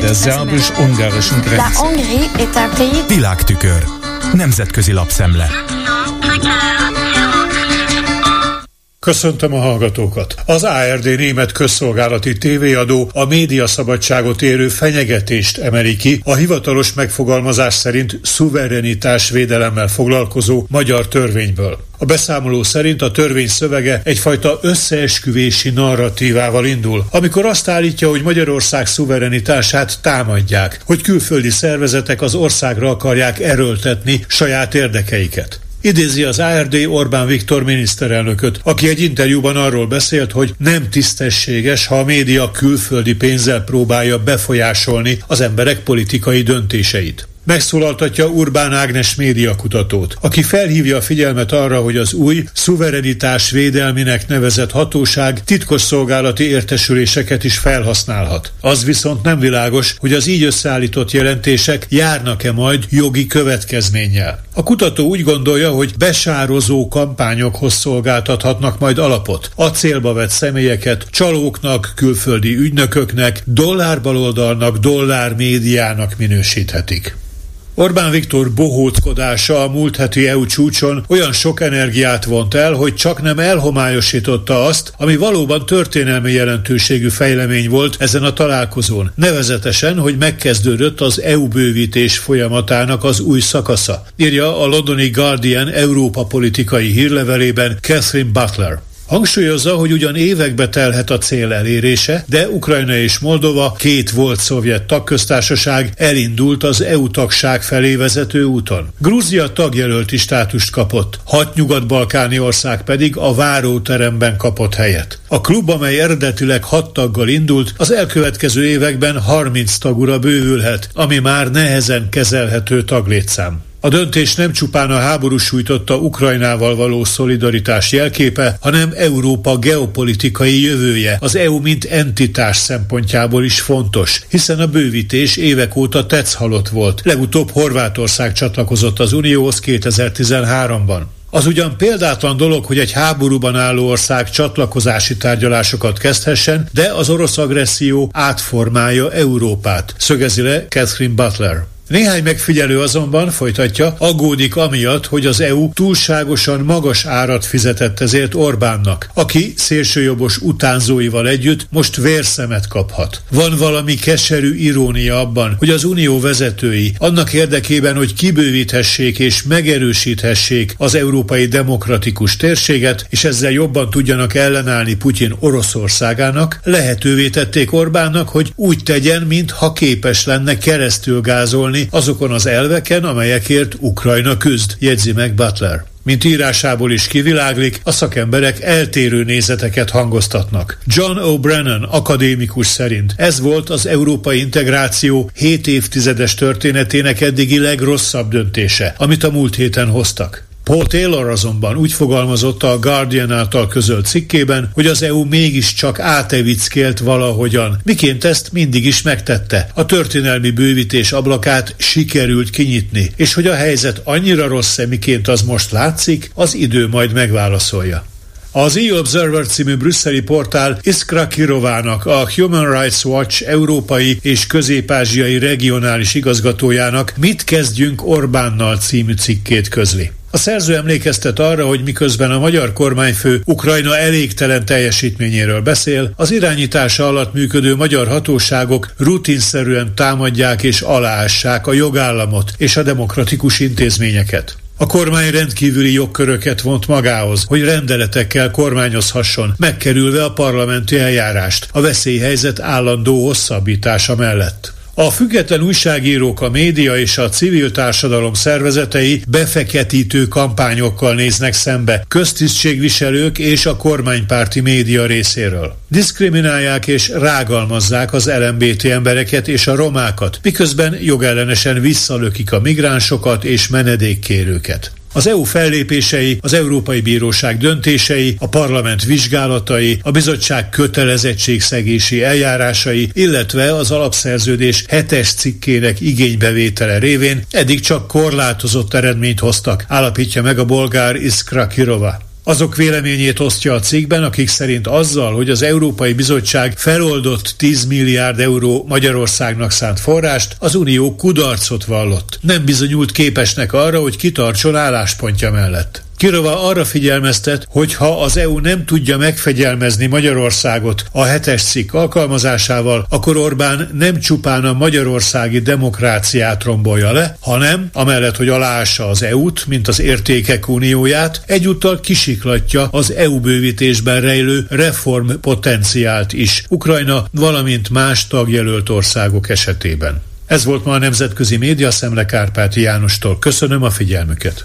der szerbus-ungarischen Grenze. Világtükör. Nemzetközi lapszemle. Köszöntöm a hallgatókat! Az ARD német közszolgálati tévéadó a médiaszabadságot érő fenyegetést emeli ki a hivatalos megfogalmazás szerint szuverenitás védelemmel foglalkozó magyar törvényből. A beszámoló szerint a törvény szövege egyfajta összeesküvési narratívával indul, amikor azt állítja, hogy Magyarország szuverenitását támadják, hogy külföldi szervezetek az országra akarják erőltetni saját érdekeiket. Idézi az ARD Orbán Viktor miniszterelnököt, aki egy interjúban arról beszélt, hogy nem tisztességes, ha a média külföldi pénzzel próbálja befolyásolni az emberek politikai döntéseit. Megszólaltatja Urbán Ágnes médiakutatót, aki felhívja a figyelmet arra, hogy az új szuverenitás védelminek nevezett hatóság titkos szolgálati értesüléseket is felhasználhat. Az viszont nem világos, hogy az így összeállított jelentések járnak-e majd jogi következménnyel. A kutató úgy gondolja, hogy besározó kampányokhoz szolgáltathatnak majd alapot. A célba vett személyeket csalóknak, külföldi ügynököknek, dollárbaloldalnak, dollármédiának minősíthetik. Orbán Viktor bohóckodása a múlt heti EU csúcson olyan sok energiát vont el, hogy csak nem elhomályosította azt, ami valóban történelmi jelentőségű fejlemény volt ezen a találkozón. Nevezetesen, hogy megkezdődött az EU bővítés folyamatának az új szakasza, írja a londoni Guardian Európa politikai hírlevelében Catherine Butler. Hangsúlyozza, hogy ugyan évekbe telhet a cél elérése, de Ukrajna és Moldova, két volt szovjet tagköztársaság elindult az EU tagság felé vezető úton. Grúzia tagjelölti státust kapott, hat nyugat-balkáni ország pedig a váróteremben kapott helyet. A klub, amely eredetileg hat taggal indult, az elkövetkező években 30 tagura bővülhet, ami már nehezen kezelhető taglétszám. A döntés nem csupán a háború sújtotta Ukrajnával való szolidaritás jelképe, hanem Európa geopolitikai jövője, az EU mint entitás szempontjából is fontos, hiszen a bővítés évek óta tetszhalott volt. Legutóbb Horvátország csatlakozott az Unióhoz 2013-ban. Az ugyan példátlan dolog, hogy egy háborúban álló ország csatlakozási tárgyalásokat kezdhessen, de az orosz agresszió átformálja Európát, szögezi le Catherine Butler. Néhány megfigyelő azonban, folytatja, aggódik amiatt, hogy az EU túlságosan magas árat fizetett ezért Orbánnak, aki szélsőjobbos utánzóival együtt most vérszemet kaphat. Van valami keserű irónia abban, hogy az unió vezetői annak érdekében, hogy kibővíthessék és megerősíthessék az európai demokratikus térséget, és ezzel jobban tudjanak ellenállni Putyin Oroszországának, lehetővé tették Orbánnak, hogy úgy tegyen, mintha képes lenne keresztül gázolni azokon az elveken, amelyekért Ukrajna küzd, jegyzi meg Butler. Mint írásából is kiviláglik, a szakemberek eltérő nézeteket hangoztatnak. John O'Brennan akadémikus szerint ez volt az európai integráció 7 évtizedes történetének eddigi legrosszabb döntése, amit a múlt héten hoztak. Paul Taylor azonban úgy fogalmazott a Guardian által közölt cikkében, hogy az EU mégiscsak átevickélt valahogyan, miként ezt mindig is megtette. A történelmi bővítés ablakát sikerült kinyitni, és hogy a helyzet annyira rossz-e, miként az most látszik, az idő majd megválaszolja. Az e-Observer című brüsszeli portál Iskra Kirovának, a Human Rights Watch európai és közép-ázsiai regionális igazgatójának Mit kezdjünk Orbánnal című cikkét közli. A szerző emlékeztet arra, hogy miközben a magyar kormányfő Ukrajna elégtelen teljesítményéről beszél, az irányítása alatt működő magyar hatóságok rutinszerűen támadják és aláássák a jogállamot és a demokratikus intézményeket. A kormány rendkívüli jogköröket vont magához, hogy rendeletekkel kormányozhasson, megkerülve a parlamenti eljárást a veszélyhelyzet állandó hosszabbítása mellett. A független újságírók, a média és a civil társadalom szervezetei befeketítő kampányokkal néznek szembe köztisztségviselők és a kormánypárti média részéről. Diszkriminálják és rágalmazzák az LMBT embereket és a romákat, miközben jogellenesen visszalökik a migránsokat és menedékkérőket. Az EU fellépései, az Európai Bíróság döntései, a parlament vizsgálatai, a bizottság kötelezettségszegési eljárásai, illetve az alapszerződés hetes cikkének igénybevétele révén eddig csak korlátozott eredményt hoztak, állapítja meg a bolgár Iskra Kirova. Azok véleményét osztja a cikkben, akik szerint azzal, hogy az Európai Bizottság feloldott 10 milliárd euró Magyarországnak szánt forrást, az Unió kudarcot vallott. Nem bizonyult képesnek arra, hogy kitartson álláspontja mellett. Kirova arra figyelmeztet, hogy ha az EU nem tudja megfegyelmezni Magyarországot a hetes cikk alkalmazásával, akkor Orbán nem csupán a magyarországi demokráciát rombolja le, hanem, amellett, hogy aláássa az EU-t, mint az értékek unióját, egyúttal kisiklatja az EU bővítésben rejlő reform potenciált is, Ukrajna, valamint más tagjelölt országok esetében. Ez volt ma a Nemzetközi Média Szemle Kárpáti Jánostól. Köszönöm a figyelmüket!